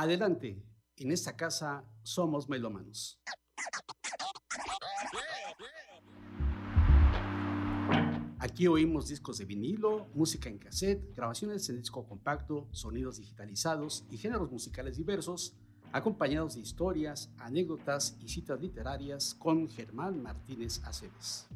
Adelante, en esta casa somos melómanos. Aquí oímos discos de vinilo, música en cassette, grabaciones en disco compacto, sonidos digitalizados y géneros musicales diversos, acompañados de historias, anécdotas y citas literarias con Germán Martínez Aceves.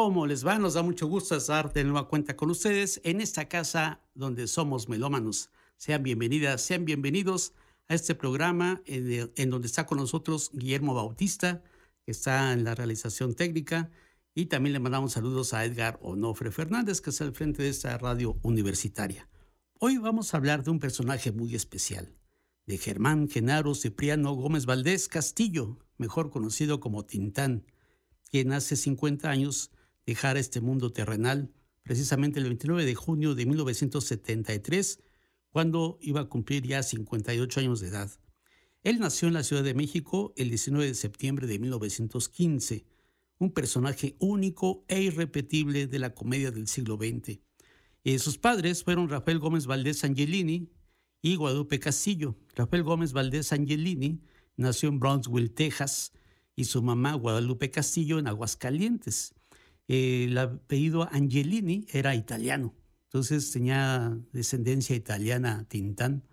¿Cómo les va? Nos da mucho gusto estar de nueva cuenta con ustedes en esta casa donde somos melómanos. Sean bienvenidas, sean bienvenidos a este programa en, donde está con nosotros Guillermo Bautista, que está en la realización técnica, y también le mandamos saludos a Edgar Onofre Fernández, que está al frente de esta radio universitaria. Hoy vamos a hablar de un personaje muy especial, de Germán Genaro Cipriano Gómez Valdés Castillo, mejor conocido como Tintán, quien hace 50 años dejar este mundo terrenal, precisamente el 29 de junio de 1973, cuando iba a cumplir ya 58 años de edad. Él nació en la Ciudad de México el 19 de septiembre de 1915, un personaje único e irrepetible de la comedia del siglo XX. Eh, sus padres fueron Rafael Gómez Valdés Angelini y Guadalupe Castillo. Rafael Gómez Valdés Angelini nació en Brownsville, Texas, y su mamá Guadalupe Castillo en Aguascalientes el apellido Angelini era italiano, entonces tenía descendencia italiana Tintán.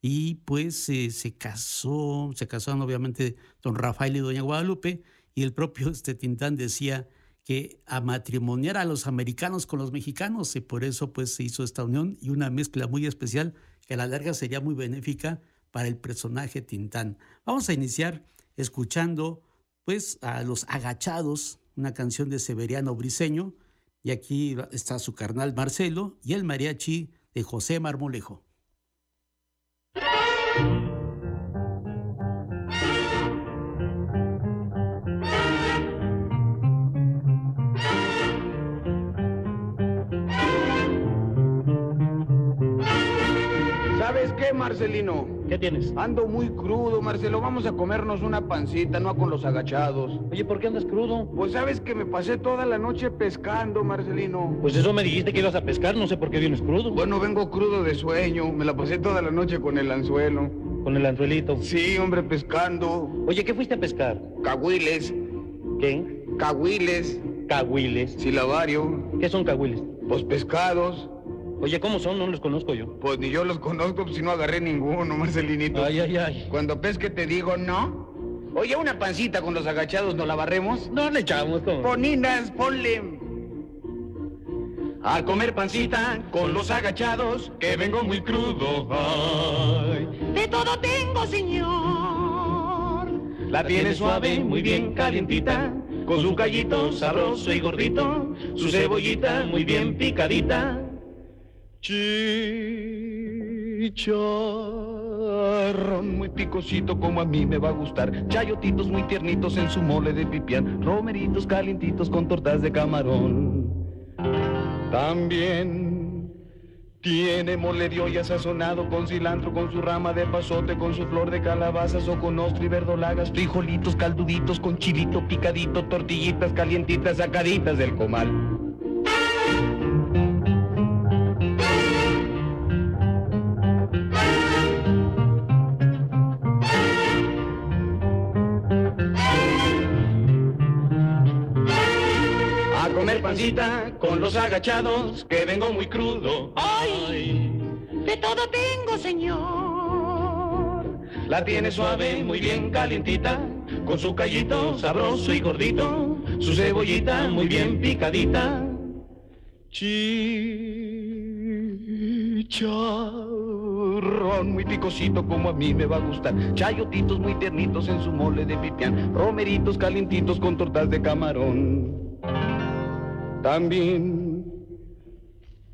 Y pues eh, se casó, se casaron obviamente don Rafael y doña Guadalupe, y el propio este Tintán decía que a matrimoniar a los americanos con los mexicanos, y por eso pues se hizo esta unión y una mezcla muy especial que a la larga sería muy benéfica para el personaje Tintán. Vamos a iniciar escuchando pues a los agachados una canción de Severiano Briseño, y aquí está su carnal Marcelo y el mariachi de José Marmolejo. Qué, Marcelino? ¿Qué tienes? Ando muy crudo, Marcelo. Vamos a comernos una pancita, no con los agachados. Oye, ¿por qué andas crudo? Pues sabes que me pasé toda la noche pescando, Marcelino. Pues eso me dijiste que ibas a pescar, no sé por qué vienes crudo. Bueno, vengo crudo de sueño. Me la pasé toda la noche con el anzuelo. ¿Con el anzuelito? Sí, hombre, pescando. Oye, ¿qué fuiste a pescar? Cahuiles. ¿Qué? Cahuiles. Cahuiles. Silabario. ¿Qué son cahuiles? Pues pescados. Oye, ¿cómo son? No los conozco yo. Pues ni yo los conozco, pues si no agarré ninguno, Marcelinito. Ay, ay, ay. Cuando pesque te digo no. Oye, una pancita con los agachados, ¿no la barremos? No le echamos todo. Poninas, ponle. Al comer pancita con los agachados, que vengo muy crudo. Ay. De todo tengo, señor. La tiene suave, muy bien calientita, con su callito sabroso y gordito, su cebollita muy bien picadita. Chicharrón muy picosito como a mí me va a gustar. Chayotitos muy tiernitos en su mole de pipián. Romeritos calientitos con tortas de camarón. También tiene mole de olla sazonado con cilantro, con su rama de pasote, con su flor de calabazas o con ostro y verdolagas, frijolitos calduditos con chilito picadito, tortillitas calientitas sacaditas del comal. Con los agachados, que vengo muy crudo. ¡Ay! De todo tengo, señor. La tiene suave, muy bien calientita, con su callito sabroso y gordito, su cebollita muy bien picadita. Chicharrón muy picosito como a mí me va a gustar. Chayotitos muy tiernitos en su mole de pipián. Romeritos calientitos con tortas de camarón. También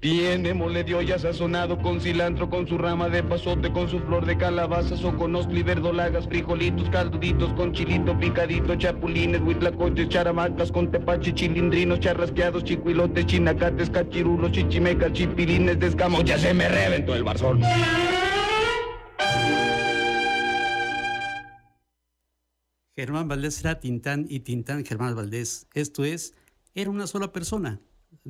tiene mole de olla sazonado con cilantro, con su rama de pasote, con su flor de calabazas o con ostli, verdolagas, frijolitos, calduditos, con chilito picadito, chapulines, huitlacoches, charamacas, con tepache, chilindrinos, charrasqueados, chicuilotes, chinacates, cachirulos, chichimecas, chipilines de escamo. Ya se me reventó el barzón. Germán Valdés era Tintán y Tintán Germán Valdés. Esto es era una sola persona.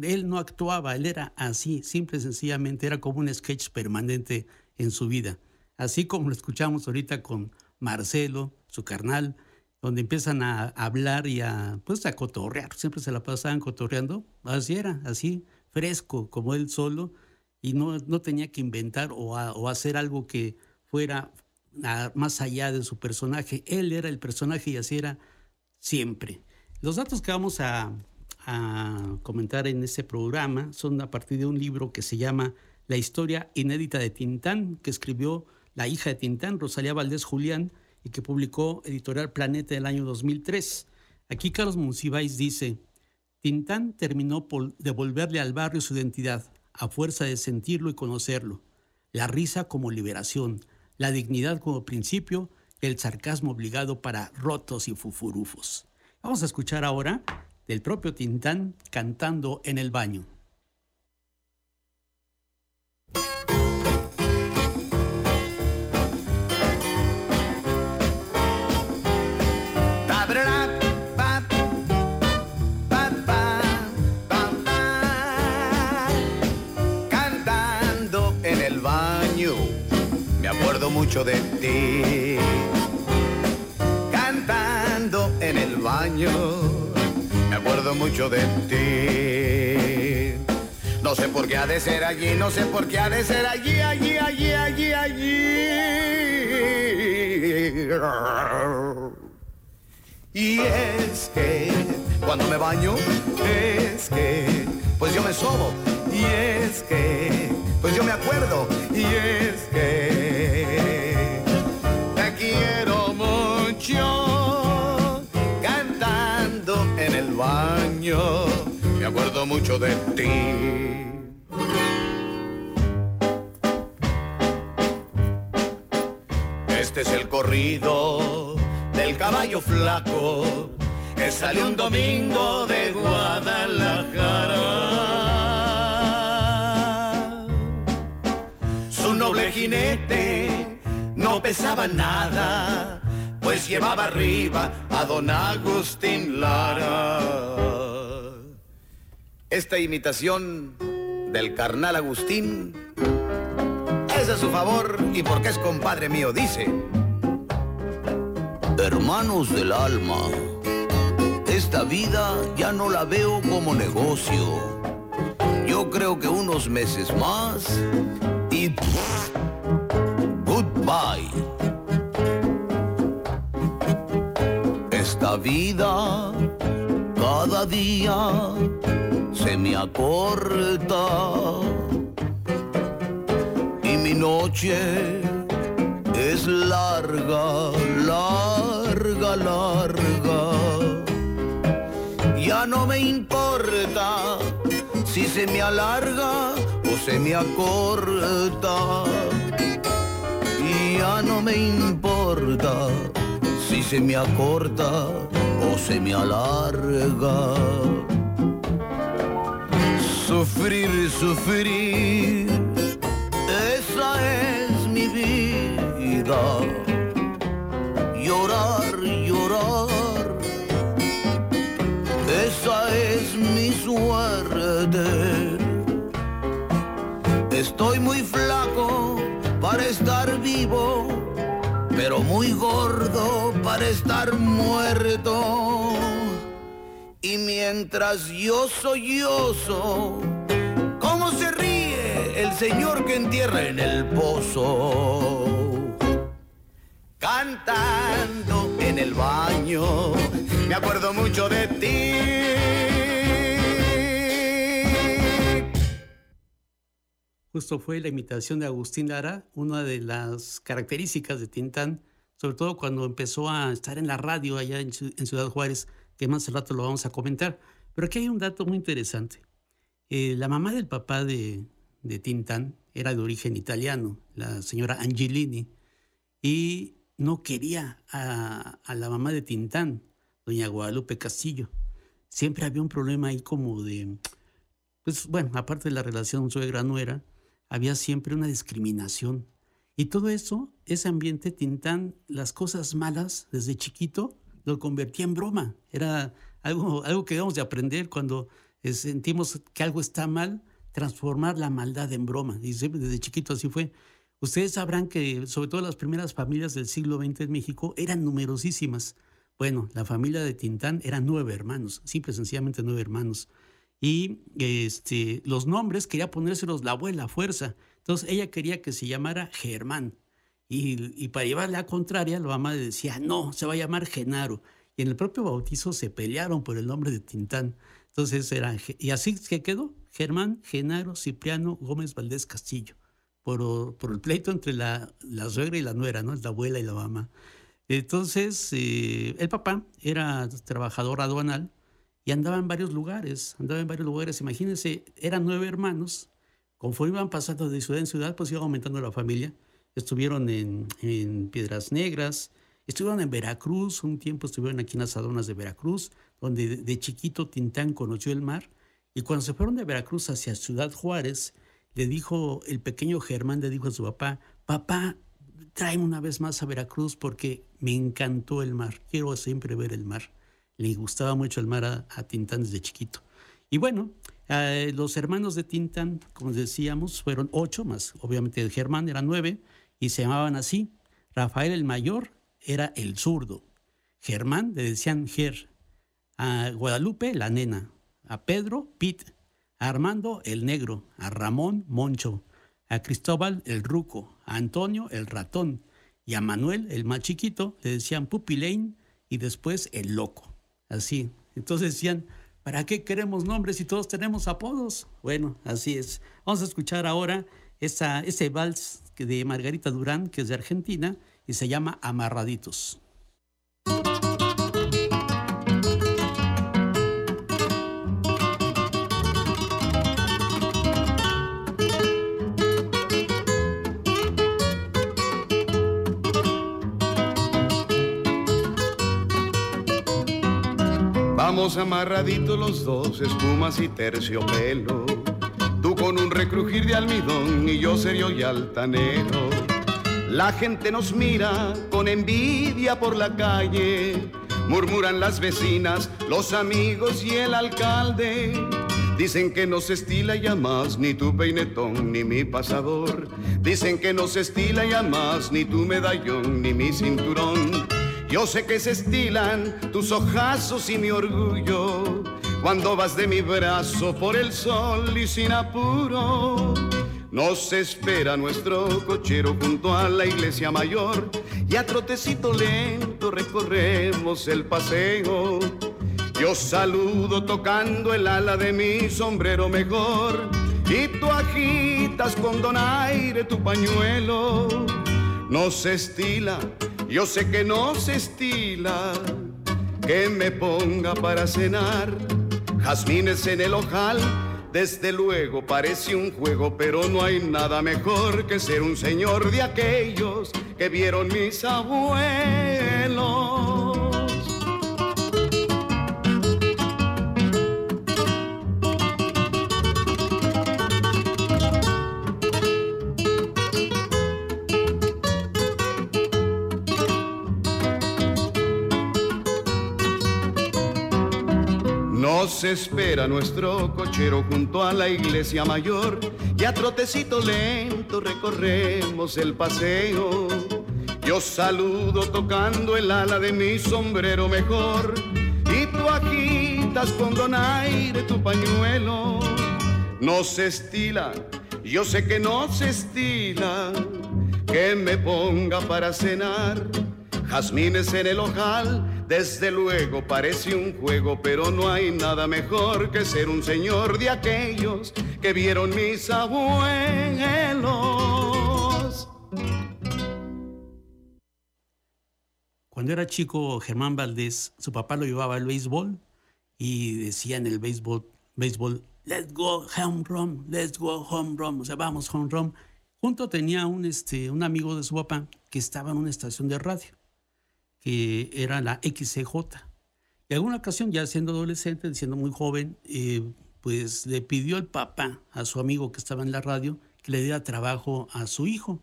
Él no actuaba, él era así, simple y sencillamente, era como un sketch permanente en su vida. Así como lo escuchamos ahorita con Marcelo, su carnal, donde empiezan a hablar y a, pues, a cotorrear, siempre se la pasaban cotorreando, así era, así, fresco, como él solo, y no, no tenía que inventar o, o hacer algo que fuera más allá de su personaje. Él era el personaje y así era siempre. Los datos que vamos a, a comentar en este programa son a partir de un libro que se llama La historia inédita de Tintán, que escribió la hija de Tintán, Rosalía Valdés Julián, y que publicó Editorial Planeta el año 2003. Aquí Carlos Monsiváis dice, Tintán terminó por devolverle al barrio su identidad, a fuerza de sentirlo y conocerlo. La risa como liberación, la dignidad como principio, el sarcasmo obligado para rotos y fufurufos. Vamos a escuchar ahora del propio Tintán cantando en el baño. Cantando en el baño, me acuerdo mucho de ti. Cantando en el baño mucho de ti. No sé por qué ha de ser allí, no sé por qué ha de ser allí, allí, allí, allí, allí. Y es que cuando me baño, es que pues yo me sobo. Y es que pues yo me acuerdo. Y es que me acuerdo mucho de ti. Este es el corrido del caballo flaco que salió un domingo de Guadalajara. Su noble jinete no pesaba nada pues llevaba arriba a don Agustín Lara. Esta imitación del carnal Agustín es a su favor y porque es compadre mío, dice. Hermanos del alma, esta vida ya no la veo como negocio. Yo creo que unos meses más y... goodbye. esta vida cada día se me acorta y mi noche es larga, larga, larga. Ya no me importa si se me alarga o se me acorta. Ya no me importa se me acorta o se me alarga. Sufrir, sufrir, esa es mi vida. Llorar, llorar, esa es mi suerte. Estoy muy flaco para estar vivo pero muy gordo para estar muerto. Y mientras yo sollozo, ¿cómo se ríe el señor que entierra en el pozo? Cantando en el baño, me acuerdo mucho de ti justo fue la imitación de Agustín Lara, una de las características de Tintán, sobre todo cuando empezó a estar en la radio allá en, Ciudad Juárez, que más rato lo vamos a comentar. Pero aquí hay un dato muy interesante. Eh, la mamá del papá de, de Tintán era de origen italiano, la señora Angelini, y no quería a, a la mamá de Tintán, doña Guadalupe Castillo. Siempre había un problema ahí como de, pues bueno, aparte de la relación suegra-nuera, había siempre una discriminación. Y todo eso, ese ambiente, Tintán, las cosas malas desde chiquito, lo convertía en broma. Era algo, algo que debemos de aprender cuando eh, sentimos que algo está mal, transformar la maldad en broma. Y desde chiquito así fue. Ustedes sabrán que sobre todo las primeras familias del siglo XX en México eran numerosísimas. Bueno, la familia de Tintán eran nueve hermanos, simple, sencillamente nueve hermanos. Y este, los nombres quería ponérselos la abuela fuerza. Entonces ella quería que se llamara Germán. Y, para llevarle a contraria, la mamá le decía, no, se va a llamar Genaro. Y en el propio bautizo se pelearon por el nombre de Tintán. Entonces era, y así que quedó, Germán, Genaro, Cipriano, Gómez Valdés Castillo, por, por el pleito entre la, la, suegra y la nuera, ¿no? La abuela y la mamá. Entonces, eh, el papá era trabajador aduanal y andaba en varios lugares, andaba en varios lugares. Imagínense, eran nueve hermanos. Conforme iban pasando de ciudad en ciudad, pues iba aumentando la familia estuvieron en, Piedras Negras, estuvieron en Veracruz, un tiempo estuvieron aquí en las aduanas de Veracruz, donde de, chiquito Tintán conoció el mar, y cuando se fueron de Veracruz hacia Ciudad Juárez, le dijo, el pequeño Germán le dijo a su papá, papá, tráeme una vez más a Veracruz porque me encantó el mar, quiero siempre ver el mar. Le gustaba mucho el mar a, Tintán desde chiquito. Y bueno, los hermanos de Tintán, como decíamos, fueron ocho más, obviamente Germán eran nueve, y se llamaban así. Rafael el mayor era el zurdo. Germán le decían Ger. A Guadalupe la nena. A Pedro Pit. A Armando el negro. A Ramón Moncho. A Cristóbal el ruco. A Antonio el ratón. Y a Manuel el más chiquito le decían Pupilein y después el loco. Así. Entonces decían, ¿para qué queremos nombres si todos tenemos apodos? Bueno, así es. Vamos a escuchar ahora esa, ese vals de Margarita Durán, que es de Argentina, y se llama Amarraditos. Vamos amarraditos los dos, espumas y terciopelo Tú con un recrujir de almidón y yo serio y altanero. La gente nos mira con envidia por la calle. Murmuran las vecinas, los amigos y el alcalde. Dicen que no se estila ya más ni tu peinetón ni mi pasador. Dicen que no se estila ya más ni tu medallón ni mi cinturón. Yo sé que se estilan tus ojazos y mi orgullo cuando vas de mi brazo por el sol y sin apuro. Nos espera nuestro cochero junto a la iglesia mayor y a trotecito lento recorremos el paseo. Yo saludo tocando el ala de mi sombrero mejor y tú agitas con donaire tu pañuelo. No se estila, yo sé que no se estila que me ponga para cenar jazmines en el ojal. Desde luego parece un juego, pero no hay nada mejor que ser un señor de aquellos que vieron mis abuelos. Espera nuestro cochero junto a la iglesia mayor y a trotecito lento recorremos el paseo. Yo saludo tocando el ala de mi sombrero mejor y tú agitas con donaire tu pañuelo. No se estila, yo sé que no se estila que me ponga para cenar jazmines en el ojal desde luego parece un juego, pero no hay nada mejor que ser un señor de aquellos que vieron mis abuelos. Cuando era chico, Germán Valdés, su papá lo llevaba al béisbol y decía en el béisbol, béisbol, let's go home run, let's go home run, o sea, vamos home run. Junto tenía un, este, un amigo de su papá que estaba en una estación de radio que era la XCJ. Y alguna ocasión, ya siendo adolescente, siendo muy joven, eh, pues le pidió el papá a su amigo que estaba en la radio que le diera trabajo a su hijo.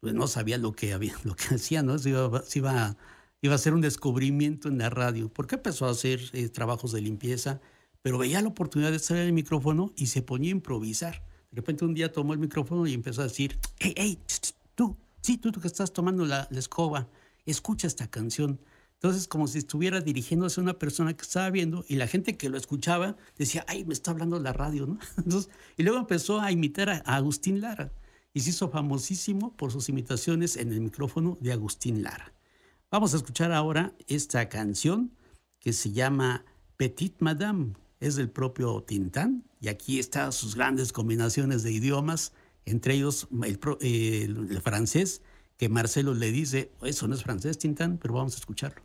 Pues no sabía lo que había, lo que hacía, ¿no? Se iba, iba a hacer un descubrimiento en la radio, porque empezó a hacer eh, trabajos de limpieza, pero veía la oportunidad de estar en el micrófono y se ponía a improvisar. De repente un día tomó el micrófono y empezó a decir, hey, hey, tú, sí, tú, tú que estás tomando la, la escoba, escucha esta canción. Entonces, como si estuviera dirigiéndose a una persona que estaba viendo y la gente que lo escuchaba decía, ay, me está hablando la radio, ¿no? Y luego empezó a imitar a, Agustín Lara y se hizo famosísimo por sus imitaciones en el micrófono de Agustín Lara. Vamos a escuchar ahora esta canción que se llama Petite Madame, es del propio Tintán y aquí están sus grandes combinaciones de idiomas, entre ellos el francés, que Marcelo le dice, eso no es francés, Tintán, pero vamos a escucharlo.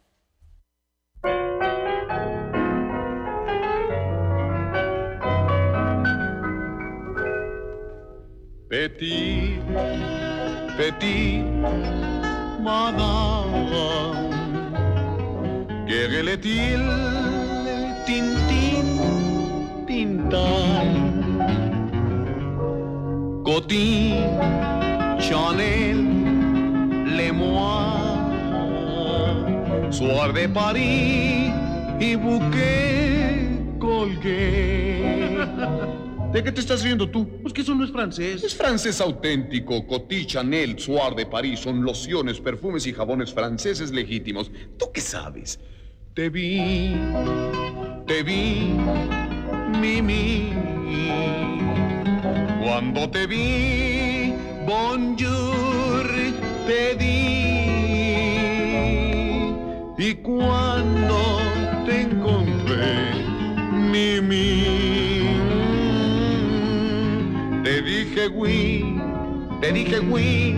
Petit, petit, madame, querelle est-il, Tintin, Tintin, Coty, Chanel, Soir de Paris y bouquet colgué. ¿De qué te estás riendo tú? Pues que eso no es francés. Es francés auténtico. Coty, Chanel, Soir de París son lociones, perfumes y jabones franceses legítimos. ¿Tú qué sabes? Te vi, te vi, Mimi. Cuando te vi, bonjour, te di. Y cuando te encontré, Mimi. Te dije oui, te dije oui,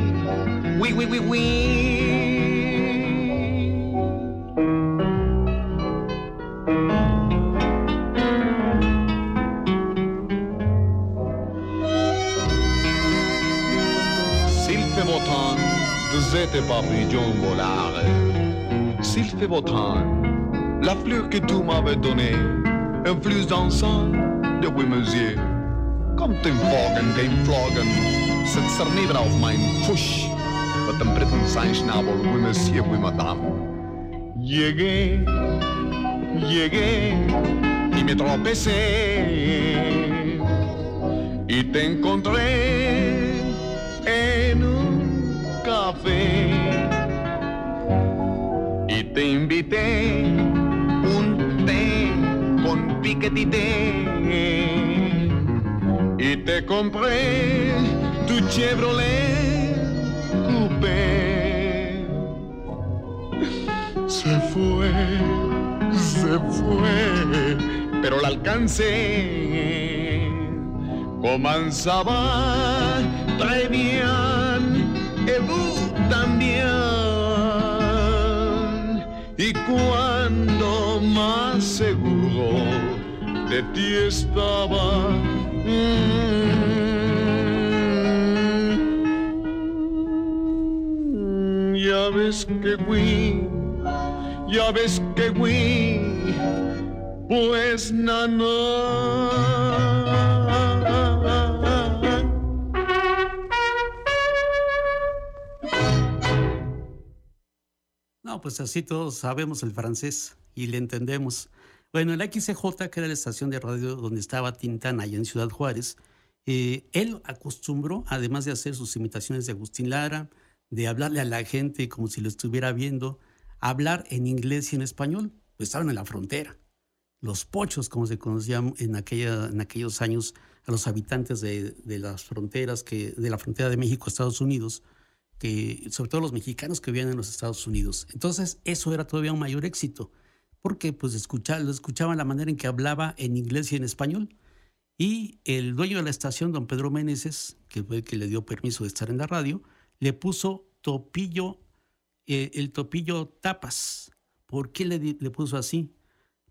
oui, oui, oui, oui. Êtes papillon volare. S'il fait beau la fleur que tu m'avais donnée, influe dansant de oui, monsieur. Kom ten Wagen, den Flogen, sitzt er neben auf mein Fusch, mit dem dritten sein Schnabel, oui madame. Llegué, llegué, y me tropecé, y te encontré te invité un té con piquetité y te compré tu Chevrolet coupé. Se fue, se fue, pero la alcancé. Comenzaba très bien, también. Cuando más seguro de ti estaba. mm, Ya ves que oui, ya ves que oui, pues nana. Pues así todos sabemos el francés y le entendemos. Bueno, el XCJ, que era la estación de radio donde estaba Tintán, allá en Ciudad Juárez, eh, él acostumbró, además de hacer sus imitaciones de Agustín Lara, de hablarle a la gente como si lo estuviera viendo, hablar en inglés y en español, pues estaban en la frontera. Los pochos, como se conocían en, aquella, en aquellos años a los habitantes de, de las fronteras, que, de la frontera de México, Estados Unidos, sobre todo los mexicanos que vivían en los Estados Unidos. Entonces, eso era todavía un mayor éxito, porque pues escuchaba, lo escuchaban la manera en que hablaba en inglés y en español. Y el dueño de la estación, don Pedro Meneses, que fue el que le dio permiso de estar en la radio, le puso topillo, eh, el topillo tapas. ¿Por qué le, le puso así?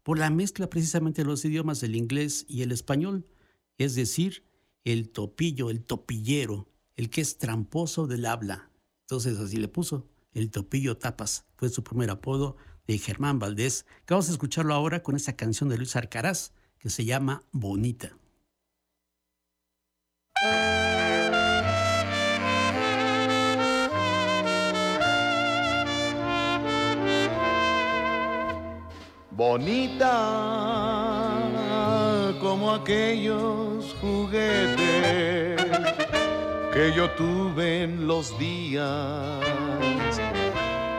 Por la mezcla precisamente de los idiomas del inglés y el español, es decir, el topillo, el topillero, el que es tramposo del habla. Entonces así le puso, el topillo tapas, fue su primer apodo de Germán Valdés, vamos a escucharlo ahora con esta canción de Luis Arcaraz que se llama Bonita. bonita como aquellos juguetes que yo tuve en los días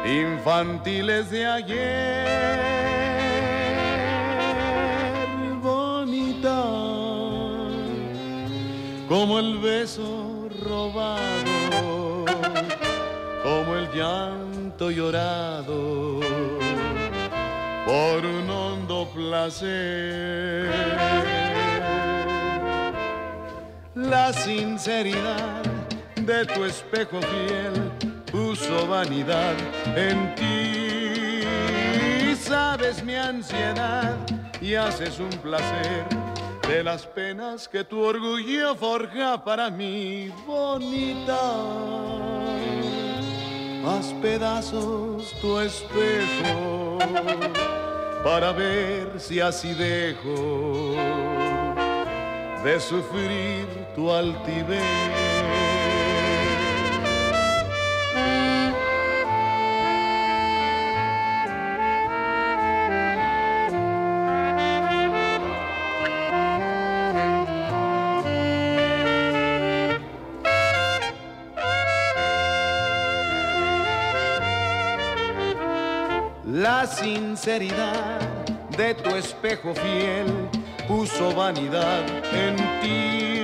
infantiles de ayer, bonita como el beso robado, como el llanto llorado por un hondo placer. La sinceridad de tu espejo fiel puso vanidad en ti. Sabes mi ansiedad y haces un placer de las penas que tu orgullo forja para mí, bonita. Haz pedazos tu espejo para ver si así dejo de sufrir tu altivez. La sinceridad de tu espejo fiel puso vanidad en ti.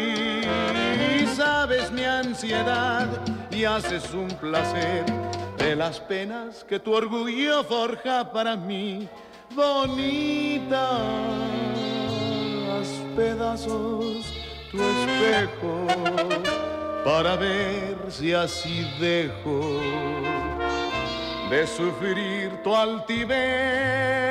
Y haces un placer de las penas que tu orgullo forja para mí. Bonita, haz pedazos tu espejo para ver si así dejo de sufrir tu altivez.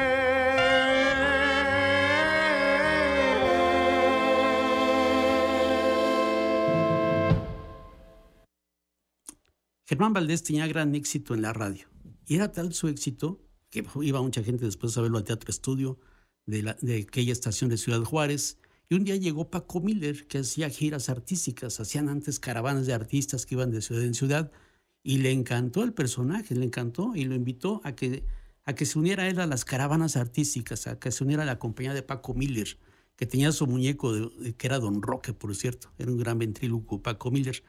Germán Valdés tenía gran éxito en la radio. Y era tal su éxito que iba mucha gente después a verlo al Teatro Estudio de, la, de aquella estación de Ciudad Juárez. Y un día llegó Paco Miller, que hacía giras artísticas. Hacían antes caravanas de artistas que iban de ciudad en ciudad y le encantó el personaje, le encantó y lo invitó a que, a que se uniera él a las caravanas artísticas, a que se uniera a la compañía de Paco Miller, que tenía su muñeco, de, que era Don Roque, por cierto, era un gran ventríloco, Paco Miller.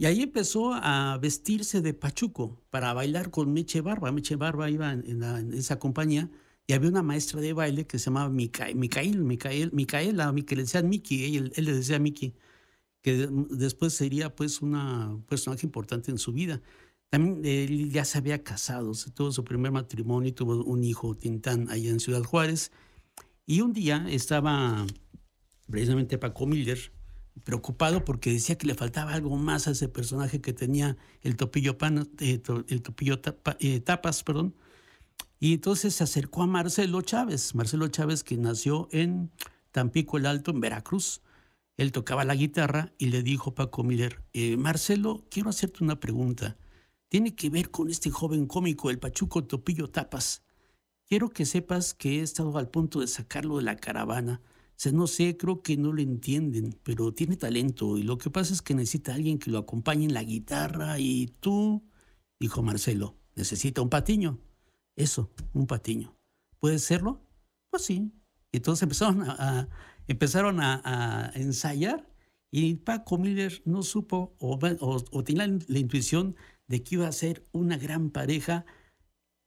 Y ahí empezó a vestirse de pachuco para bailar con Meche Barba. Meche Barba iba en, esa compañía y había una maestra de baile que se llamaba Micael, Micael, Micael Micaela, que le decían Miki, él, él le decía Miki que después sería pues una, un personaje importante en su vida. También él ya se había casado, se tuvo su primer matrimonio y tuvo un hijo, Tintán, allá en Ciudad Juárez. Y un día estaba precisamente Paco Miller preocupado porque decía que le faltaba algo más a ese personaje que tenía el topillo, pan, eh, el topillo eh, tapas, perdón. Y entonces se acercó a Marcelo Chávez, Marcelo Chávez que nació en Tampico el Alto, en Veracruz él tocaba la guitarra y le dijo Paco Miller, eh, Marcelo, quiero hacerte una pregunta. Tiene que ver con este joven cómico, el Pachuco Topillo Tapas. Quiero que sepas que he estado al punto de sacarlo de la caravana. No sé, creo que no lo entienden, pero tiene talento y lo que pasa es que necesita alguien que lo acompañe en la guitarra y tú, dijo Marcelo, necesita un patiño. Eso, un patiño. ¿Puede serlo? Pues sí. Entonces empezaron a, empezaron a, ensayar y Paco Miller no supo o tenía la, la, intuición de que iba a ser una gran pareja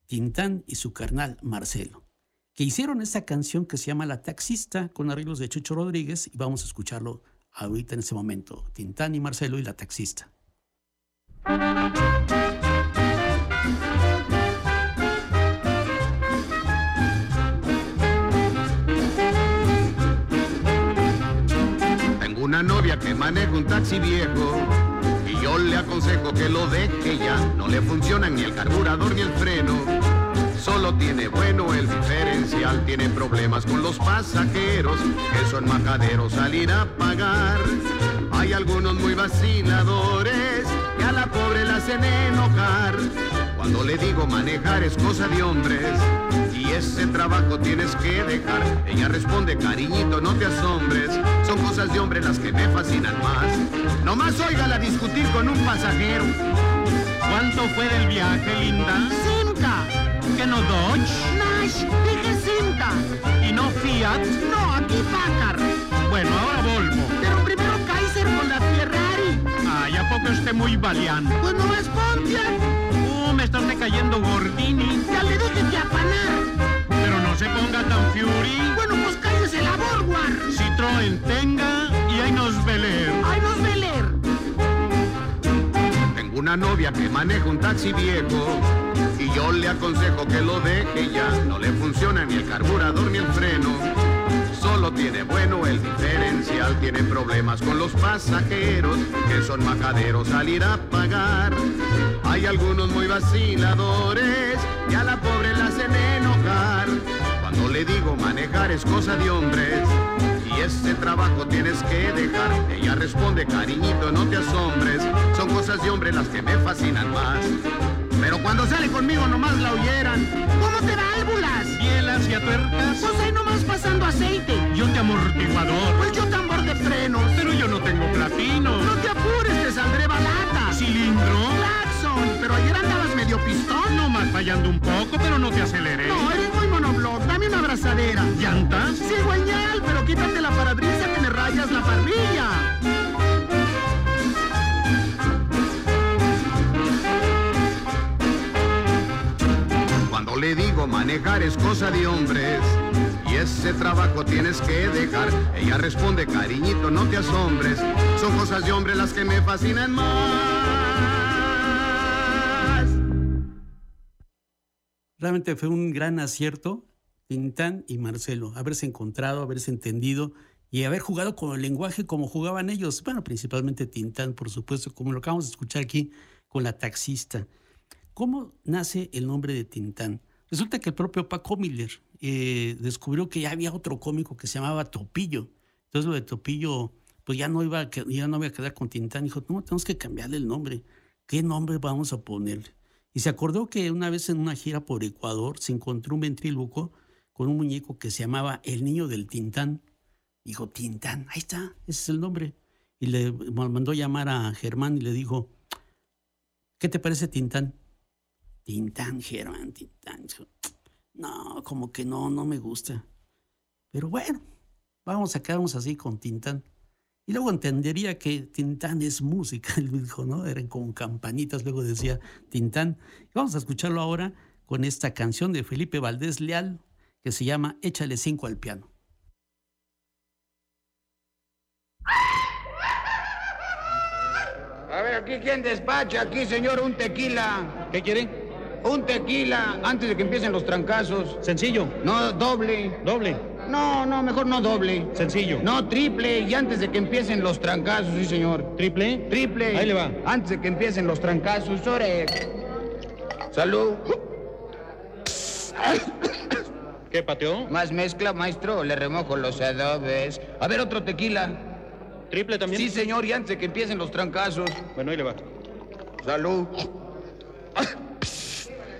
Tintán y su carnal Marcelo, que hicieron esta canción que se llama La Taxista con arreglos de Chucho Rodríguez y vamos a escucharlo ahorita en ese momento, Tintán y Marcelo y La Taxista. una novia que maneja un taxi viejo y yo le aconsejo que lo deje ya. No le funcionan ni el carburador ni el freno. Solo tiene bueno el diferencial, tiene problemas con los pasajeros, que son majaderos salir a pagar. Hay algunos muy vaciladores que a la pobre la hacen enojar. Cuando le digo manejar es cosa de hombres y ese trabajo tienes que dejar. Ella responde, cariñito, no te asombres. Son cosas de hombre las que me fascinan más. Nomás óigala discutir con un pasajero. ¿Cuánto fue del viaje, linda? ¿Que no Dodge? Nash, dije Simca. Fiat? No, aquí Packard. Bueno, ahora Volvo. Pero primero Kaiser con la Ferrari. Ay, ¿a poco esté muy baleando? Pues no es Pontiac. Uh, me estás decayendo Gordini. Ya le dije que apanar. Pero no se ponga tan fury. Bueno, pues cállese la Borguar. Citroën tenga y ahí nos veler. Ay, nos veler. Tengo una novia que maneja un taxi viejo y yo le aconsejo que lo deje ya. No le funciona ni el carburador ni el freno. Solo tiene bueno el diferencial, tiene problemas con los pasajeros que son majaderos al ir a pagar. Hay algunos muy vaciladores y a la pobre la hacen enojar. Cuando le digo manejar es cosa de hombres y ese trabajo tienes que dejar. Ella responde, cariñito, no te asombres, son cosas de hombre las que me fascinan más. Pero cuando sale conmigo nomás la oyeran. ¿Cómo te válvulas? Bielas y tuercas. Pues ahí nomás pasando aceite. Yo te amortiguador. Pues yo tambor de frenos. Pero yo no tengo platino. No te apures, te saldré balata. Cilindro. Claxon, pero ayer andabas medio pistón. No más fallando un poco, pero no te aceleré. No, eres muy monobloc, dame una abrazadera. ¿Llantas? Sí, guañal, pero quítate la parabrisa que me rayas la parrilla. Manejar es cosa de hombres y ese trabajo tienes que dejar. Ella responde, cariñito, no te asombres, son cosas de hombre las que me fascinan más. Realmente fue un gran acierto, Tintán y Marcelo, haberse encontrado, haberse entendido y haber jugado con el lenguaje como jugaban ellos. Bueno, principalmente Tintán, por supuesto, como lo acabamos de escuchar aquí con la taxista. ¿Cómo nace el nombre de Tintán? Resulta que el propio Paco Miller eh, descubrió que ya había otro cómico que se llamaba Topillo. Entonces lo de Topillo, pues ya no iba a, ya no iba a quedar con Tintán. Dijo, no, tenemos que cambiarle el nombre. ¿Qué nombre vamos a ponerle? Y se acordó que una vez en una gira por Ecuador se encontró un ventríloco con un muñeco que se llamaba El Niño del Tintán. Dijo, Tintán, ahí está, ese es el nombre. Y le mandó llamar a Germán y le dijo, ¿qué te parece Tintán? Tintán, Germán, Tintán. No, como que no, no me gusta. Pero bueno, vamos a quedarnos así con Tintán. Y luego entendería que Tintán es música, él dijo, ¿no? Eran como campanitas, luego decía Tintán. Y vamos a escucharlo ahora con esta canción de Felipe Valdés Leal que se llama Échale cinco al piano. A ver, aquí quién despacha, aquí señor, un tequila. ¿Qué quiere? Un tequila antes de que empiecen los trancazos. Sencillo. No, doble. Doble. No, no, mejor no doble. Sencillo. No, triple. Y antes de que empiecen los trancazos, sí, señor. ¿Triple? Triple. Ahí le va. Antes de que empiecen los trancazos, ore. Salud. ¿Qué pateó? Más mezcla, maestro, le remojo los adobes. A ver, otro tequila. ¿Triple también? Sí, señor, y antes de que empiecen los trancazos. Bueno, ahí le va. Salud.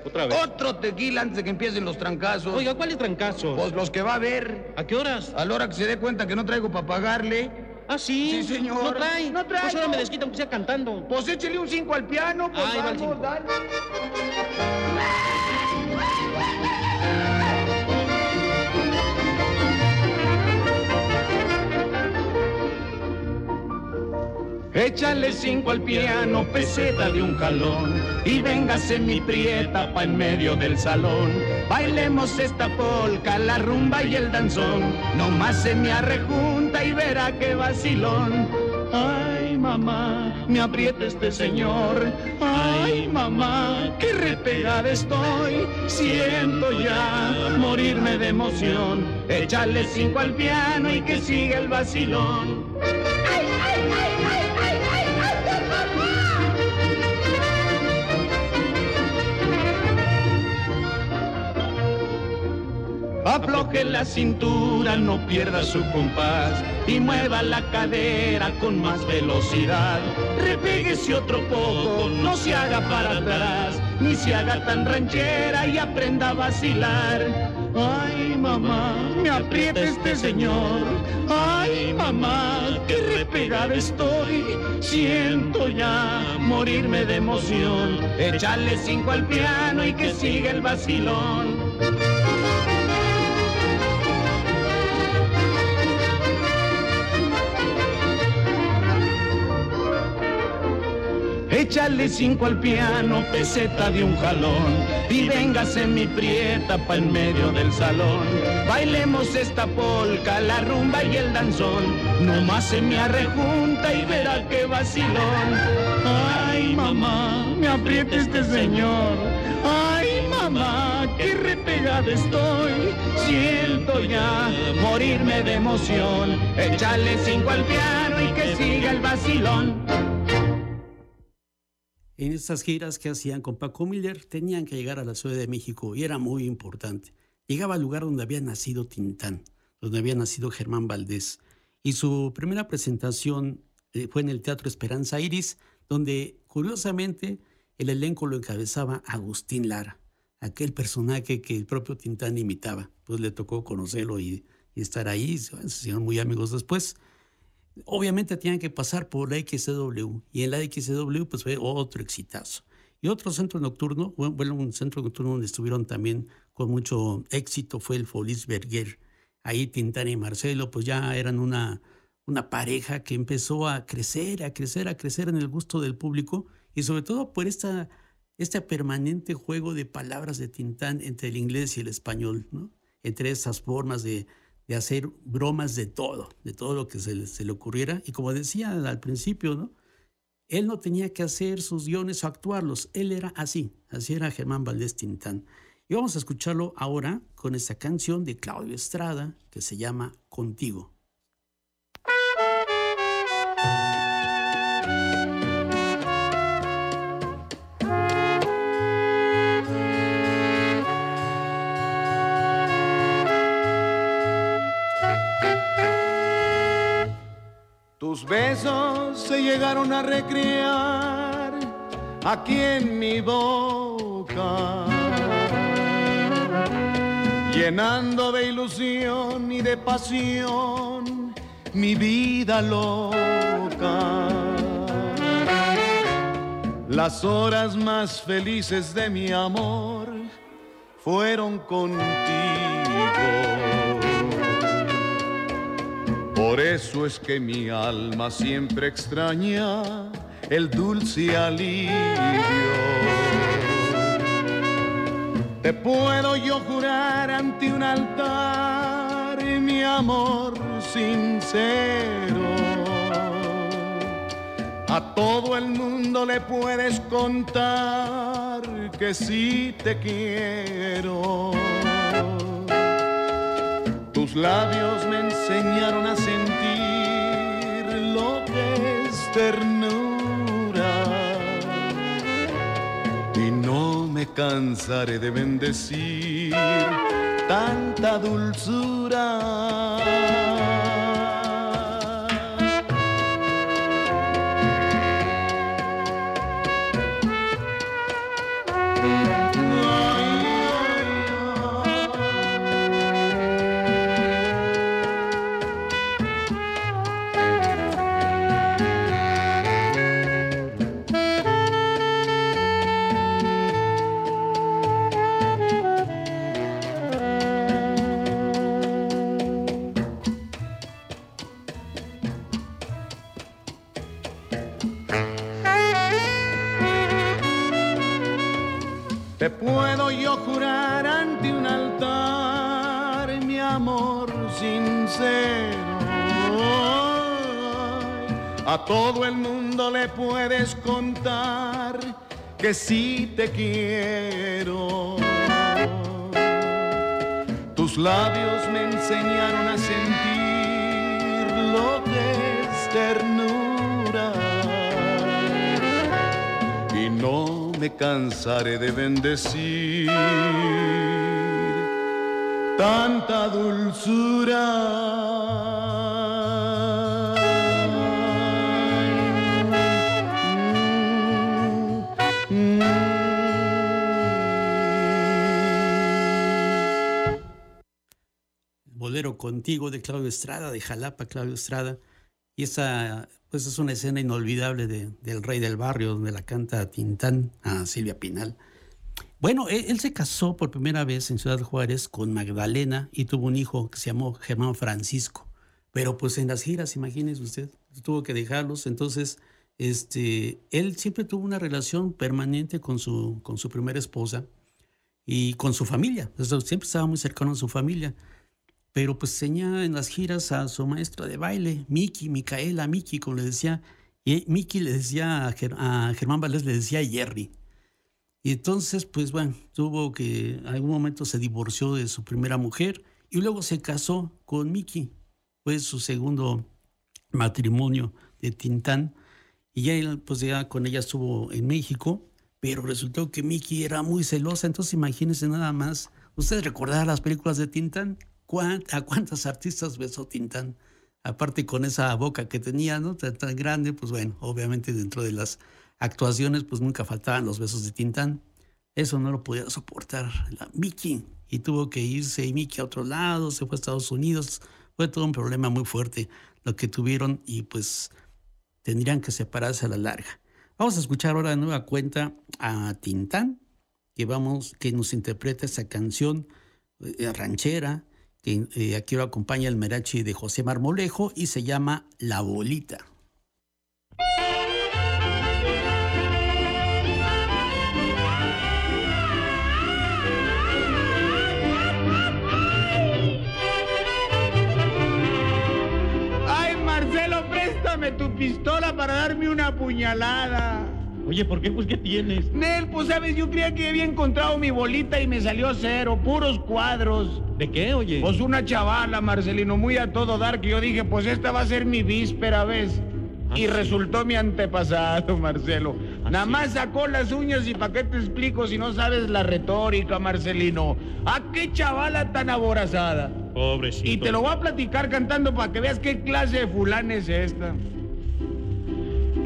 Otra vez. Otro tequila antes de que empiecen los trancazos. Oiga, ¿cuáles trancazos? Pues los que va a ver. ¿A qué horas? A la hora que se dé cuenta que no traigo para pagarle. Ah, sí. Sí, señor. No trae. No traigo. Pues ahora me desquita aunque sea cantando. Pues échele un 5 al piano, pues va el vamos, cinco. dale. Échale cinco al piano, peseta de un jalón, y véngase mi prieta pa' en medio del salón. Bailemos esta polca, la rumba y el danzón, nomás se me arrejunta y verá qué vacilón. Ay, mamá, me aprieta este señor. Ay, mamá, qué repegada estoy. Siento ya morirme de emoción. Échale cinco al piano y que siga el vacilón. Afloje la cintura, no pierda su compás y mueva la cadera con más velocidad. Repéguese otro poco, no se haga para atrás, ni se haga tan ranchera y aprenda a vacilar. Ay, mamá, me aprieta este señor. Ay, mamá, qué repegada estoy. Siento ya morirme de emoción. Échale cinco al piano y que siga el vacilón. Échale cinco al piano, peseta de un jalón. Y véngase mi prieta pa' en medio del salón. Bailemos esta polca, la rumba y el danzón. Nomás se me arrejunta y verá qué vacilón. Ay, mamá, me aprieta este señor. Ay, mamá, qué repegada estoy. Siento ya morirme de emoción. Échale cinco al piano y que siga el vacilón. En estas giras que hacían con Paco Miller tenían que llegar a la Ciudad de México y era muy importante. Llegaba al lugar donde había nacido Tintán, donde había nacido Germán Valdés. Y su primera presentación eh, fue en el Teatro Esperanza Iris, donde curiosamente el elenco lo encabezaba Agustín Lara, aquel personaje que el propio Tintán imitaba. Pues le tocó conocerlo y, y estar ahí, se hicieron muy amigos después. Obviamente tenían que pasar por la XCW y en la XCW pues fue otro exitazo. Y otro centro nocturno, bueno, un centro nocturno donde estuvieron también con mucho éxito fue el Folies Berger. Ahí Tintán y Marcelo pues ya eran una, una pareja que empezó a crecer, a crecer, a crecer en el gusto del público y sobre todo por esta, este permanente juego de palabras de Tintán entre el inglés y el español, entre esas formas de, de hacer bromas de todo, de todo lo que se le, ocurriera. Y como decía al principio, ¿no? Él no tenía que hacer sus guiones o actuarlos, él era así, así era Germán Valdés Tintán. Y vamos a escucharlo ahora con esta canción de Claudio Estrada que se llama Contigo. Tus besos se llegaron a recrear aquí en mi boca, llenando de ilusión y de pasión mi vida loca. Las horas más felices de mi amor fueron contigo. Por eso es que mi alma siempre extraña el dulce alivio. Te puedo yo jurar ante un altar mi amor sincero. A todo el mundo le puedes contar que sí te quiero. Tus labios me enseñaron a sentir lo que es ternura. Y no me cansaré de bendecir tanta dulzura. Todo el mundo le puedes contar que sí te quiero. Tus labios me enseñaron a sentir lo que es ternura. Y no me cansaré de bendecir tanta dulzura. Contigo de Claudio Estrada, de Jalapa, Claudio Estrada. Y esa pues es una escena inolvidable de, del Rey del Barrio, donde la canta Tintán a Silvia Pinal. Bueno, él, él, se casó por primera vez en Ciudad Juárez con Magdalena y tuvo un hijo que se llamó Germán Francisco. Pero pues en las giras, imagínese usted, tuvo que dejarlos. Entonces este, él siempre tuvo una relación permanente con su, con su primera esposa y con su familia. siempre estaba muy cercano a su familia. Pero pues tenía en las giras a su maestra de baile, Miki, Micaela, Miki, como le decía. Y Miki le decía a, Germán Valdés, le decía Jerry. Y entonces, pues bueno, tuvo que, en algún momento se divorció de su primera mujer y luego se casó con Miki. Fue su segundo matrimonio de Tintán. Y ya él, pues ya con ella estuvo en México, pero resultó que Miki era muy celosa. Entonces imagínense nada más. ¿Ustedes recordarán las películas de Tintán? ¿A cuántas artistas besó Tintán? Aparte con esa boca que tenía, ¿no? Tan, grande, pues bueno, obviamente dentro de las actuaciones, pues nunca faltaban los besos de Tintán. Eso no lo podía soportar la Mickey y tuvo que irse Mickey a otro lado, se fue a Estados Unidos. Fue todo un problema muy fuerte lo que tuvieron y pues tendrían que separarse a la larga. Vamos a escuchar ahora de nueva cuenta a Tintán, que, vamos, que nos interpreta esa canción eh, ranchera que eh, aquí lo acompaña el merachi de José Marmolejo y se llama La Bolita. Ay, Marcelo, préstame tu pistola para darme una puñalada. Oye, ¿por qué? Pues, ¿qué tienes? Nel, pues, sabes, yo creía que había encontrado mi bolita y me salió cero, puros cuadros. ¿De qué, oye? Pues una chavala, Marcelino, muy a todo dar, que yo dije, pues esta va a ser mi víspera, ¿ves? Ah, y sí. resultó mi antepasado, Marcelo. Ah, Nada sí. más sacó las uñas y ¿para qué te explico si no sabes la retórica, Marcelino? ¿A qué chavala tan aborazada? Pobrecito. Y te lo voy a platicar cantando para que veas qué clase de fulana es esta.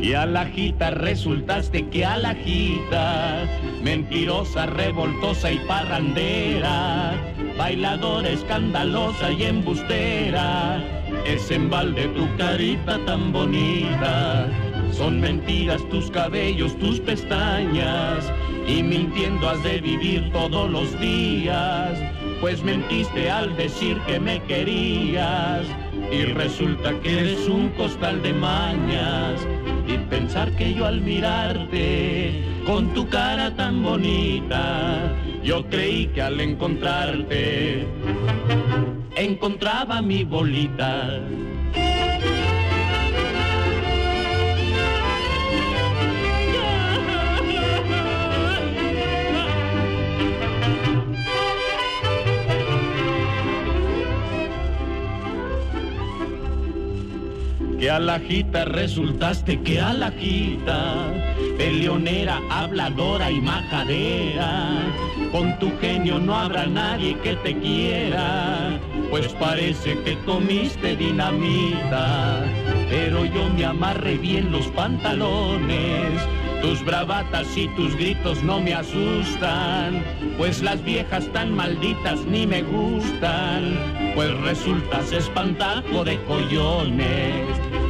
Que alajita resultaste, que alajita, mentirosa, revoltosa y parrandera, bailadora escandalosa y embustera, es en balde tu carita tan bonita, son mentiras tus cabellos, tus pestañas, y mintiendo has de vivir todos los días, pues mentiste al decir que me querías, y resulta que eres un costal de mañas, y pensar que yo al mirarte, con tu cara tan bonita, yo creí que al encontrarte, encontraba mi bolita. Que alajita resultaste, que alajita, peleonera, habladora y majadera. Con tu genio no habrá nadie que te quiera, pues parece que comiste dinamita. Pero yo me amarré bien los pantalones, tus bravatas y tus gritos no me asustan, pues las viejas tan malditas ni me gustan, pues resultas espantajo de collones.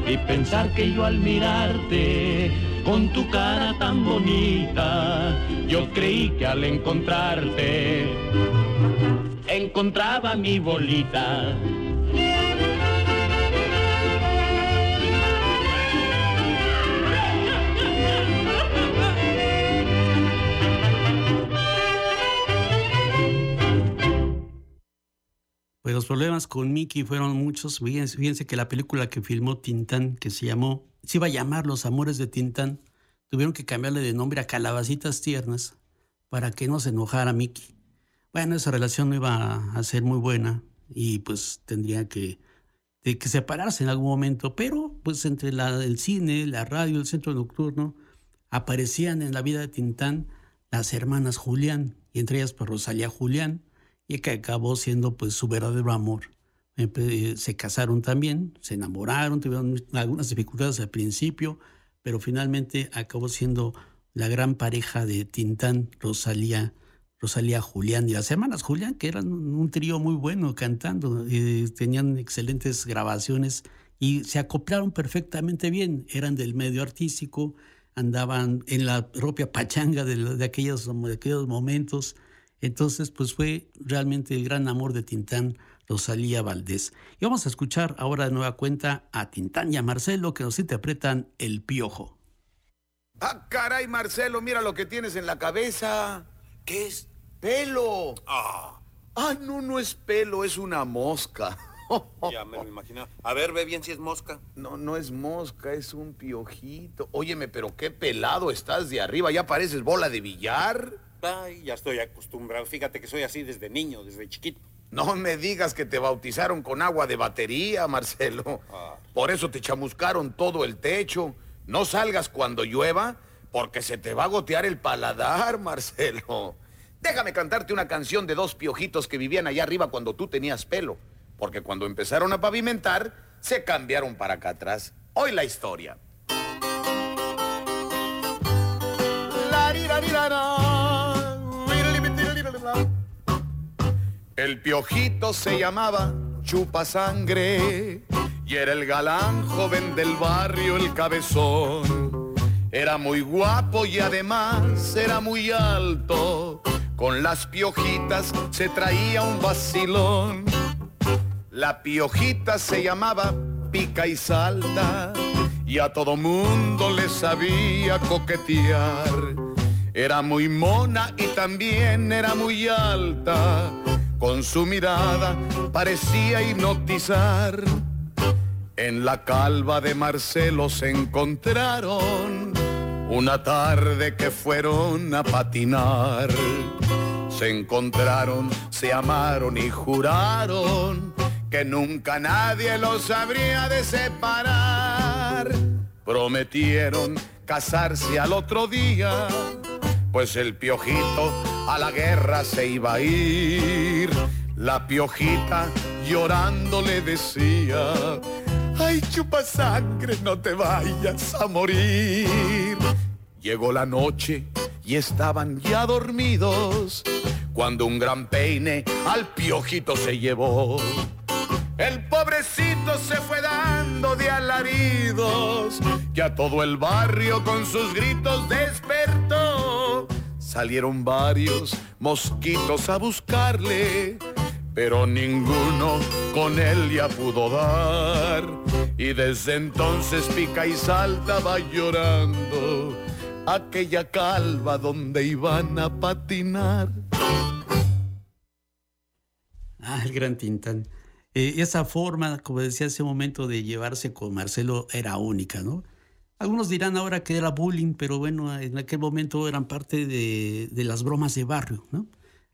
Y pensar que yo al mirarte, con tu cara tan bonita, yo creí que al encontrarte, encontraba mi bolita. Pues los problemas con Mickey fueron muchos. Fíjense, que la película que filmó Tintán, que se llamó, se iba a llamar Los Amores de Tintán, tuvieron que cambiarle de nombre a Calabacitas Tiernas para que no se enojara Mickey. Bueno, esa relación no iba a ser muy buena y pues tendría que, de que separarse en algún momento, pero pues entre el cine, la radio, el centro nocturno, aparecían en la vida de Tintán las hermanas Julián, y entre ellas pues Rosalía Julián, y que acabó siendo pues su verdadero amor. Empe- Se casaron también, se enamoraron, tuvieron algunas dificultades al principio, pero finalmente acabó siendo la gran pareja de Tintán, Rosalía, Rosalía Julián y las hermanas Julián, que eran un trío muy bueno cantando, eh, tenían excelentes grabaciones y se acoplaron perfectamente bien, eran del medio artístico, andaban en la propia pachanga de, de aquellos, de aquellos momentos. Entonces, pues fue realmente el gran amor de Tintán, Rosalía Valdés. Y vamos a escuchar ahora de nueva cuenta a Tintán y a Marcelo que nos interpretan El Piojo. Ah, caray, Marcelo, mira lo que tienes en la cabeza. ¿Qué es? Pelo. Ah, Ah, no, no es pelo, es una mosca. ya me lo imaginaba. A ver, ve bien si es mosca. No, no es mosca, es un piojito. Óyeme, pero qué pelado estás de arriba, ya pareces bola de billar. Ay, ya estoy acostumbrado. Fíjate que soy así desde niño, desde chiquito. No me digas que te bautizaron con agua de batería, Marcelo. Ah. Por eso te chamuscaron todo el techo. No salgas cuando llueva, porque se te va a gotear el paladar, Marcelo. Déjame cantarte una canción de dos piojitos que vivían allá arriba cuando tú tenías pelo. Porque cuando empezaron a pavimentar, se cambiaron para acá atrás. Hoy la historia. El piojito se llamaba Chupa Sangre y era el galán joven del barrio, el cabezón. Era muy guapo y además era muy alto. Con las piojitas se traía un vacilón. La piojita se llamaba Pica y Salta y a todo mundo le sabía coquetear. Era muy mona y también era muy alta. Con su mirada parecía hipnotizar. En la calva de Marcelo se encontraron una tarde que fueron a patinar. Se encontraron, se amaron y juraron que nunca nadie los habría de separar. Prometieron casarse al otro día, pues el piojito a la guerra se iba a ir. La piojita llorando le decía, ay chupa sangre, no te vayas a morir. Llegó la noche y estaban ya dormidos cuando un gran peine al piojito se llevó. El pobrecito se fue dando de alaridos, que a todo el barrio con sus gritos despertó. Salieron varios mosquitos a buscarle, pero ninguno con él ya pudo dar. Y desde entonces pica y salta va llorando aquella calva donde iban a patinar. Ah, el gran Tintán. Eh, esa forma, como decía hace un momento, de llevarse con Marcelo era única, ¿no? Algunos dirán ahora que era bullying, pero bueno, en aquel momento eran parte de, las bromas de barrio, ¿no?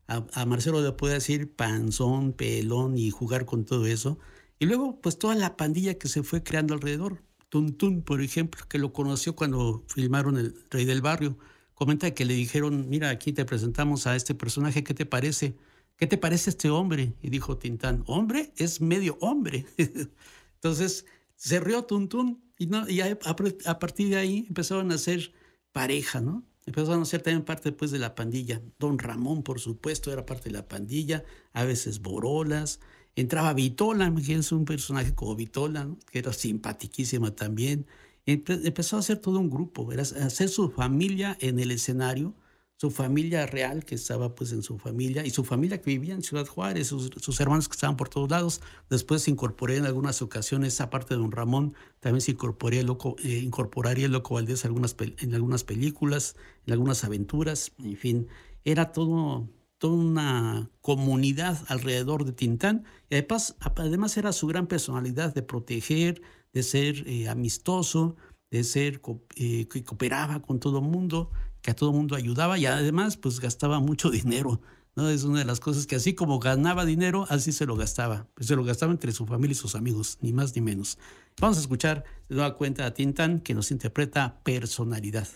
A, a, Marcelo le puede decir panzón, pelón y jugar con todo eso. Y luego, pues toda la pandilla que se fue creando alrededor. Tuntún, por ejemplo, que lo conoció cuando filmaron El Rey del Barrio. Comenta que le dijeron, mira, aquí te presentamos a este personaje, ¿qué te parece? ¿Qué te parece este hombre? Y dijo Tintán, hombre, es medio hombre. Entonces se rió Tuntún y, no, y a, a, partir de ahí empezaron a ser pareja, ¿no? Empezaron a ser también parte después de la pandilla. Don Ramón, por supuesto, era parte de la pandilla, a veces Borolas. Entraba Vitola, imagínense un personaje como Vitola, ¿no? que era simpatiquísima también. Empe empezó a hacer todo un grupo, era hacer su familia en el escenario, su familia real que estaba pues en su familia y su familia que vivía en Ciudad Juárez, sus, hermanos que estaban por todos lados. Después se incorporé en algunas ocasiones, aparte de Don Ramón, también se incorporé el loco, eh, incorporaría el Loco Valdés en algunas películas, en algunas aventuras, en fin, era todo, toda una comunidad alrededor de Tintán. Y además, además era su gran personalidad de proteger, de ser eh, amistoso, de ser eh, que cooperaba con todo el mundo que a todo mundo ayudaba y además pues gastaba mucho dinero. ¿no? Es una de las cosas que así como ganaba dinero, así se lo gastaba. Pues se lo gastaba entre su familia y sus amigos, ni más ni menos. Vamos a escuchar de nueva cuenta a Tintán que nos interpreta personalidad.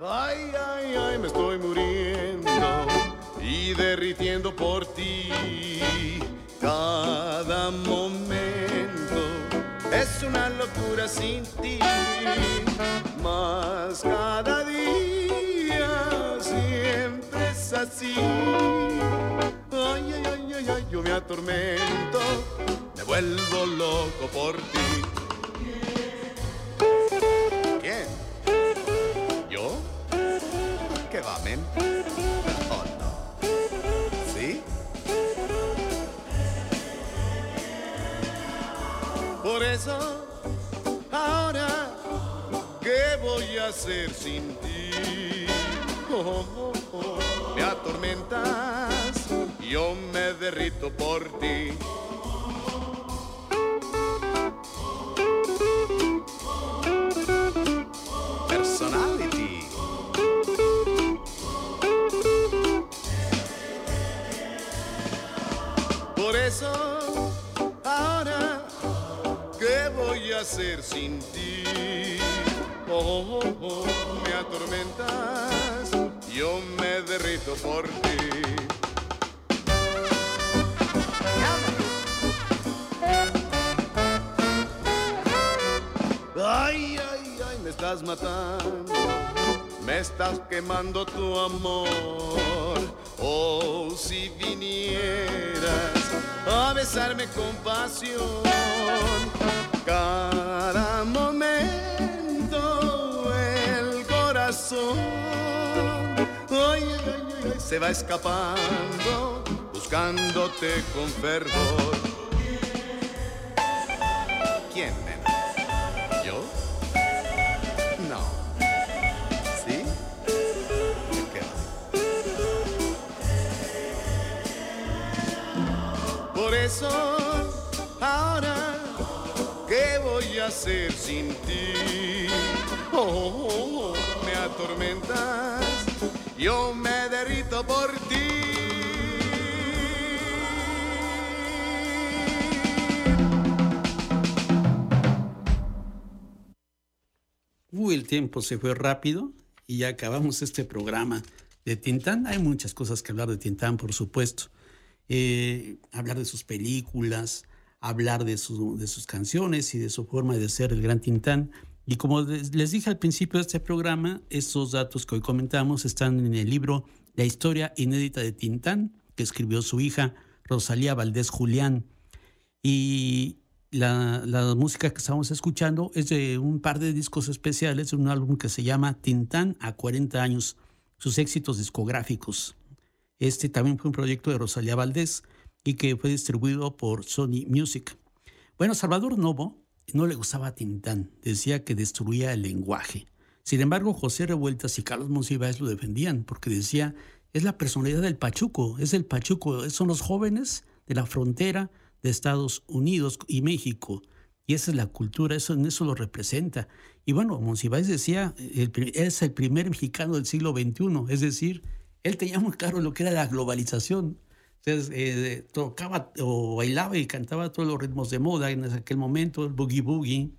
Ay, ay, ay, me estoy muriendo y derritiendo por ti cada momento una locura sin ti, más cada día siempre es así. Ay, ay, ay, ay, ay, yo me atormento, me vuelvo loco por ti. ¿Quién? ¿Yo? ¿Qué va, men? Eso, ahora, ¿qué voy a hacer sin ti? Oh, me atormentas, yo me derrito por ti. Personality. Por eso, hacer sin ti? Oh, oh, oh, me atormentas, yo me derrito por ti. Ay, ay, ay, me estás matando, me estás quemando tu amor. Oh, si vinieras a besarme con pasión, cada momento el corazón ay, se va escapando, buscándote con fervor. ¿Quién, nena? ¿Yo? No. ¿Sí? ¿Qué Por eso, voy hacer sin ti? Oh, oh, oh, me atormentas, yo me derrito por ti. Uy, el tiempo se fue rápido y ya acabamos este programa de Tintán. Hay muchas cosas que hablar de Tintán, por supuesto. Eh, hablar de sus películas, hablar de, su- de sus canciones y de su forma de ser el gran Tintán. Y como les dije al principio de este programa, estos datos que hoy comentamos están en el libro La historia inédita de Tintán, que escribió su hija Rosalía Valdés Julián. Y la, la música que estamos escuchando es de un par de discos especiales, un álbum que se llama Tintán a 40 años, sus éxitos discográficos. Este también fue un proyecto de Rosalía Valdés y que fue distribuido por Sony Music. Bueno, Salvador Novo no le gustaba Tintán, decía que destruía el lenguaje. Sin embargo, José Revueltas y Carlos Monsiváis lo defendían porque decía, es la personalidad del Pachuco, es el Pachuco, son los jóvenes de la frontera de Estados Unidos y México. Y esa es la cultura, eso, en eso lo representa. Y bueno, Monsiváis decía, es el primer mexicano del siglo XXI, es decir, él tenía muy claro lo que era la globalización. Entonces, eh, tocaba o bailaba y cantaba todos los ritmos de moda en aquel momento, el boogie boogie,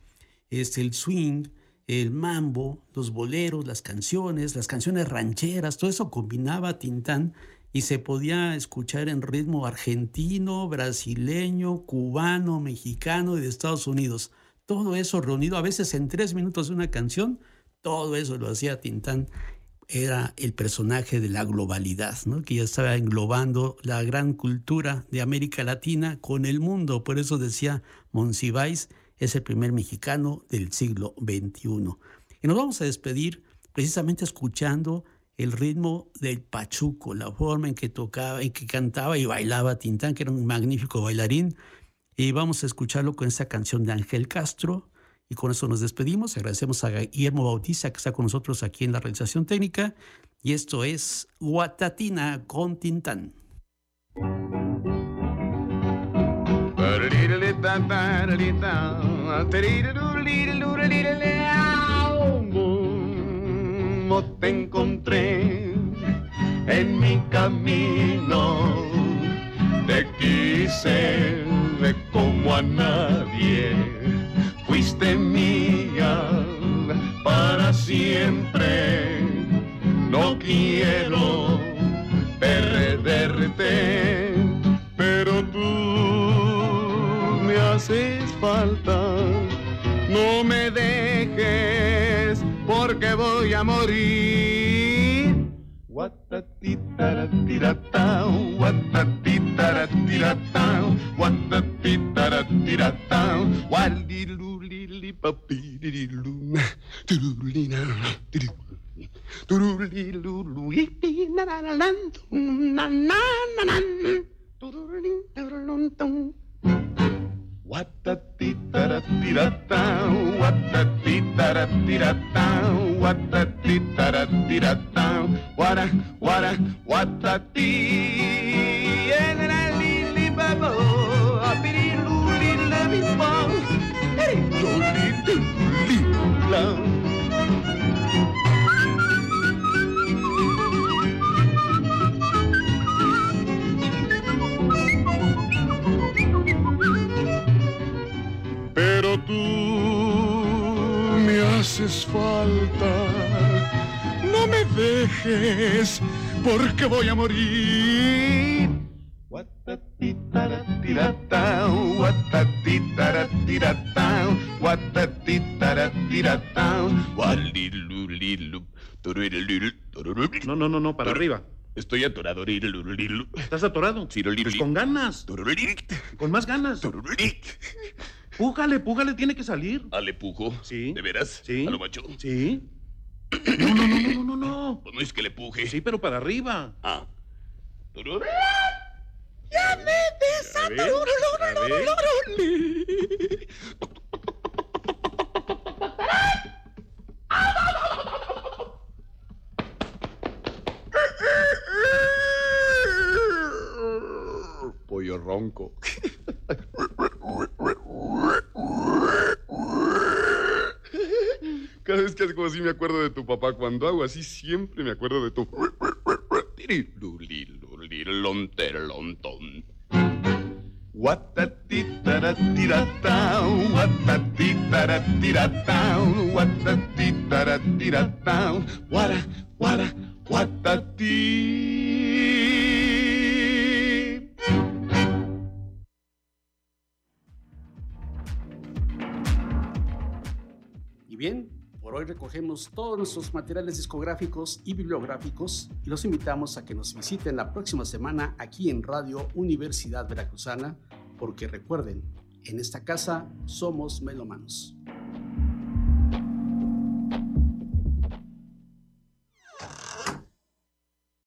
este, el swing, el mambo, los boleros, las canciones, las canciones rancheras, todo eso combinaba Tintán y se podía escuchar en ritmo argentino, brasileño, cubano, mexicano y de Estados Unidos. Todo eso reunido a veces en tres minutos de una canción, todo eso lo hacía Tintán era el personaje de la globalidad, que ya estaba englobando la gran cultura de América Latina con el mundo. Por eso decía Monsiváis, es el primer mexicano del siglo XXI. Y nos vamos a despedir precisamente escuchando el ritmo del pachuco, la forma en que tocaba, en que cantaba y bailaba Tintán, que era un magnífico bailarín. Y vamos a escucharlo con esta canción de Ángel Castro. Y con eso nos despedimos. Agradecemos a Guillermo Bautista que está con nosotros aquí en la realización técnica. Y esto es Guatatina con Tintán. Te encontré en mi camino, te quise como a nadie, fuiste mía para siempre. No quiero perderte, pero tú me haces falta. No me dejes porque voy a morir. What the dee da da dee da da what the dee da da dee da da what the dee da da dee da da what a what a what the dee and then I leave bubble up in the loo little bit Pero tú me haces falta, no me dejes porque voy a morir. No, no, no, no, para arriba. Estoy atorado. ¿Estás atorado? Pues con ganas. Con más ganas. Pújale, pújale, tiene que salir. Ale pujo. Sí. ¿De veras? Sí. ¿A lo macho? Sí. No, no, no, no, no, no, no. Pues no es que le puje. Sí, pero para arriba. Ah. Tururilu. A ver, a ver. Pollo ronco. Cada vez que hago así me acuerdo de tu papá. Cuando hago así siempre me acuerdo de tu... Tirilulilulilonterlontón. Watatitaratirata, watatitaratirata, watatitaratirata, wara, wara, watati. Y bien, hoy recogemos todos nuestros materiales discográficos y bibliográficos y los invitamos a que nos visiten la próxima semana aquí en Radio Universidad Veracruzana, porque recuerden, en esta casa somos melomanos.